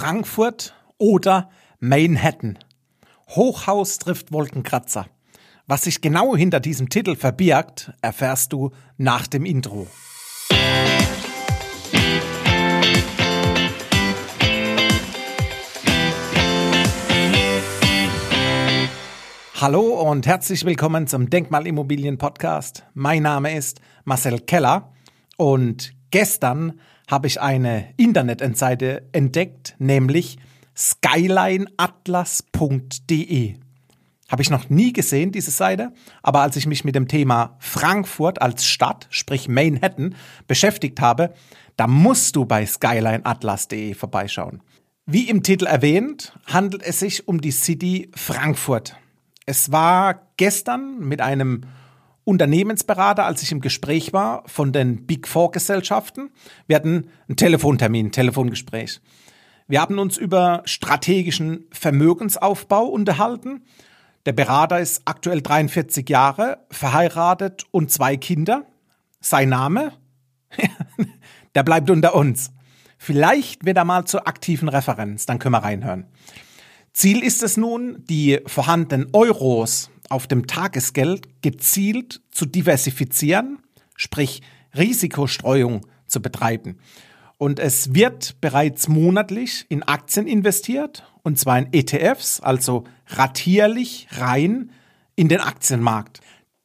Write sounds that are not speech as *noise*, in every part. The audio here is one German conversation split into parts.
Frankfurt oder Manhattan. Hochhaus trifft Wolkenkratzer. Was sich genau hinter diesem Titel verbirgt, erfährst du nach dem Intro. Hallo und herzlich willkommen zum Denkmalimmobilien Podcast. Mein Name ist Marcel Keller und gestern habe ich eine Internetseite entdeckt, nämlich skylineatlas.de. Habe ich noch nie gesehen, diese Seite, aber als ich mich mit dem Thema Frankfurt als Stadt, sprich Manhattan, beschäftigt habe, da musst du bei skylineatlas.de vorbeischauen. Wie im Titel erwähnt, handelt es sich um die City Frankfurt. Es war gestern mit einem Unternehmensberater, als ich im Gespräch war, von den Big Four Gesellschaften. Wir hatten einen Telefontermin, ein Telefongespräch. Wir haben uns über strategischen Vermögensaufbau unterhalten. Der Berater ist aktuell 43 Jahre, verheiratet und zwei Kinder. Sein Name? *laughs* der bleibt unter uns. Vielleicht wird er mal zur aktiven Referenz, dann können wir reinhören. Ziel ist es nun, die vorhandenen Euros auf dem Tagesgeld gezielt zu diversifizieren, sprich Risikostreuung zu betreiben. Und es wird bereits monatlich in Aktien investiert, und zwar in ETFs, also ratierlich rein in den Aktienmarkt.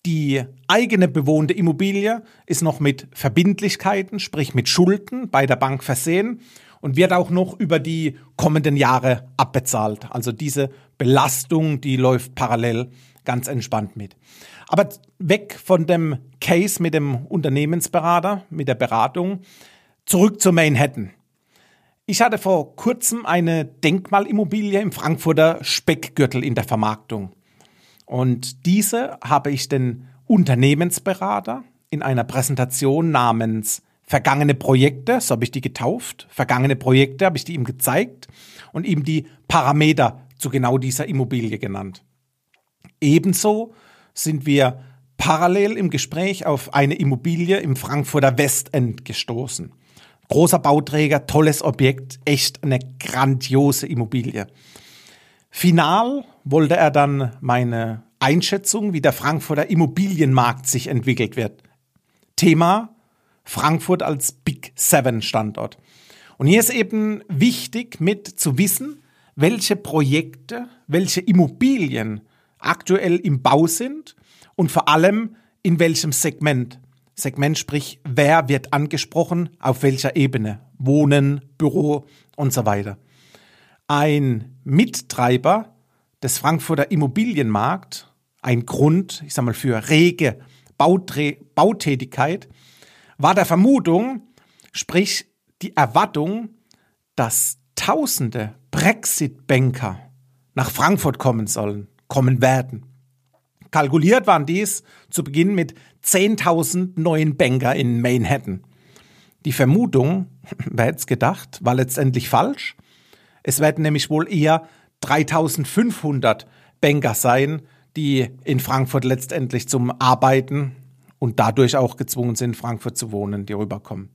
Die eigene bewohnte Immobilie ist noch mit Verbindlichkeiten, sprich mit Schulden bei der Bank versehen und wird auch noch über die kommenden Jahre abbezahlt. Also diese Belastung, die läuft parallel ganz entspannt mit. Aber weg von dem Case mit dem Unternehmensberater, mit der Beratung, zurück zu Manhattan. Ich hatte vor kurzem eine Denkmalimmobilie im Frankfurter Speckgürtel in der Vermarktung. Und diese habe ich den Unternehmensberater in einer Präsentation namens Vergangene Projekte, so habe ich die getauft, vergangene Projekte habe ich die ihm gezeigt und ihm die Parameter zu genau dieser Immobilie genannt. Ebenso sind wir parallel im Gespräch auf eine Immobilie im Frankfurter Westend gestoßen. Großer Bauträger, tolles Objekt, echt eine grandiose Immobilie. Final wollte er dann meine Einschätzung, wie der Frankfurter Immobilienmarkt sich entwickelt wird. Thema Frankfurt als Big Seven Standort. Und hier ist eben wichtig mit zu wissen, welche Projekte, welche Immobilien aktuell im Bau sind und vor allem in welchem Segment. Segment sprich, wer wird angesprochen, auf welcher Ebene, Wohnen, Büro und so weiter. Ein Mittreiber des Frankfurter Immobilienmarkt, ein Grund, ich sag mal, für rege Bautre Bautätigkeit, war der Vermutung, sprich die Erwartung, dass tausende Brexit-Banker nach Frankfurt kommen sollen kommen werden. Kalkuliert waren dies zu Beginn mit 10.000 neuen Banker in Manhattan. Die Vermutung, *laughs* wer hätte es gedacht, war letztendlich falsch. Es werden nämlich wohl eher 3500 Banker sein, die in Frankfurt letztendlich zum Arbeiten und dadurch auch gezwungen sind, Frankfurt zu wohnen, die rüberkommen.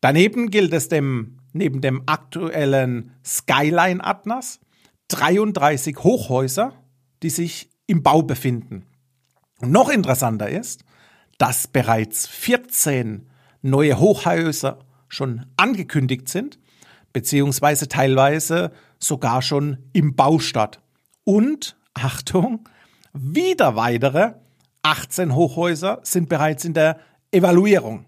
Daneben gilt es dem, neben dem aktuellen Skyline Atlas 33 Hochhäuser die sich im Bau befinden. Und noch interessanter ist, dass bereits 14 neue Hochhäuser schon angekündigt sind, beziehungsweise teilweise sogar schon im Bau statt. Und, Achtung, wieder weitere 18 Hochhäuser sind bereits in der Evaluierung.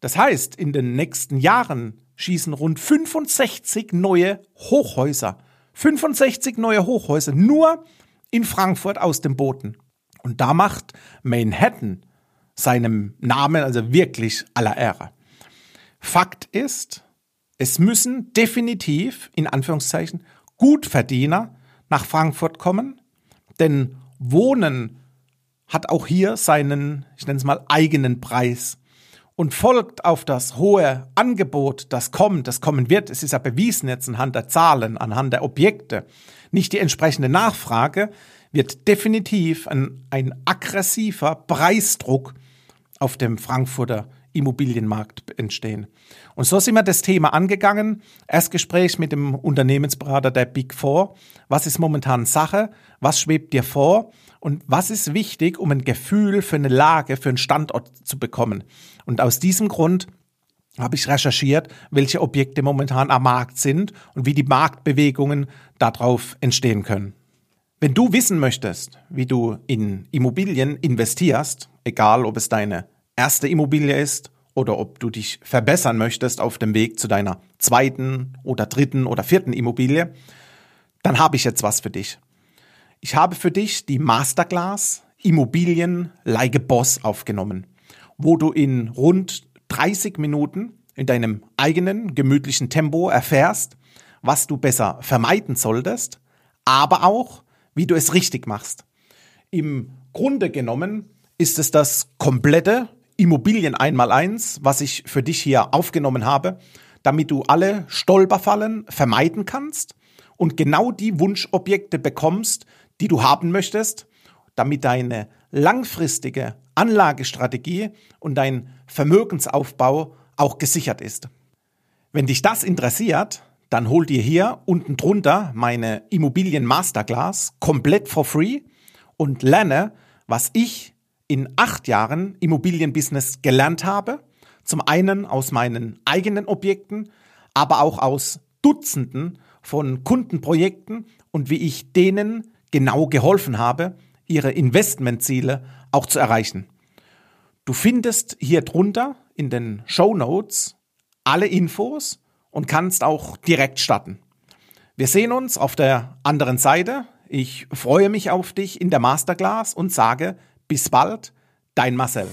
Das heißt, in den nächsten Jahren schießen rund 65 neue Hochhäuser 65 neue Hochhäuser nur in Frankfurt aus dem Boden. Und da macht Manhattan seinem Namen also wirklich aller Ehre. Fakt ist, es müssen definitiv, in Anführungszeichen, Gutverdiener nach Frankfurt kommen, denn Wohnen hat auch hier seinen, ich nenne es mal, eigenen Preis und folgt auf das hohe Angebot, das kommt, das kommen wird, es ist ja bewiesen jetzt anhand der Zahlen, anhand der Objekte, nicht die entsprechende Nachfrage, wird definitiv ein, ein aggressiver Preisdruck auf dem Frankfurter Immobilienmarkt entstehen. Und so sind wir das Thema angegangen. Erstgespräch mit dem Unternehmensberater der Big Four. Was ist momentan Sache? Was schwebt dir vor? Und was ist wichtig, um ein Gefühl für eine Lage, für einen Standort zu bekommen? Und aus diesem Grund habe ich recherchiert, welche Objekte momentan am Markt sind und wie die Marktbewegungen darauf entstehen können. Wenn du wissen möchtest, wie du in Immobilien investierst, egal ob es deine erste Immobilie ist oder ob du dich verbessern möchtest auf dem Weg zu deiner zweiten oder dritten oder vierten Immobilie, dann habe ich jetzt was für dich. Ich habe für dich die Masterclass Immobilien a Boss aufgenommen, wo du in rund 30 Minuten in deinem eigenen gemütlichen Tempo erfährst, was du besser vermeiden solltest, aber auch, wie du es richtig machst. Im Grunde genommen ist es das komplette Immobilien einmal eins, was ich für dich hier aufgenommen habe, damit du alle Stolperfallen vermeiden kannst und genau die Wunschobjekte bekommst, die du haben möchtest, damit deine langfristige Anlagestrategie und dein Vermögensaufbau auch gesichert ist. Wenn dich das interessiert, dann hol dir hier unten drunter meine Immobilien Masterclass komplett for free und lerne, was ich in acht Jahren Immobilienbusiness gelernt habe. Zum einen aus meinen eigenen Objekten, aber auch aus Dutzenden von Kundenprojekten und wie ich denen genau geholfen habe, ihre Investmentziele auch zu erreichen. Du findest hier drunter in den Show Notes alle Infos und kannst auch direkt starten. Wir sehen uns auf der anderen Seite. Ich freue mich auf dich in der Masterclass und sage bis bald, dein Marcel.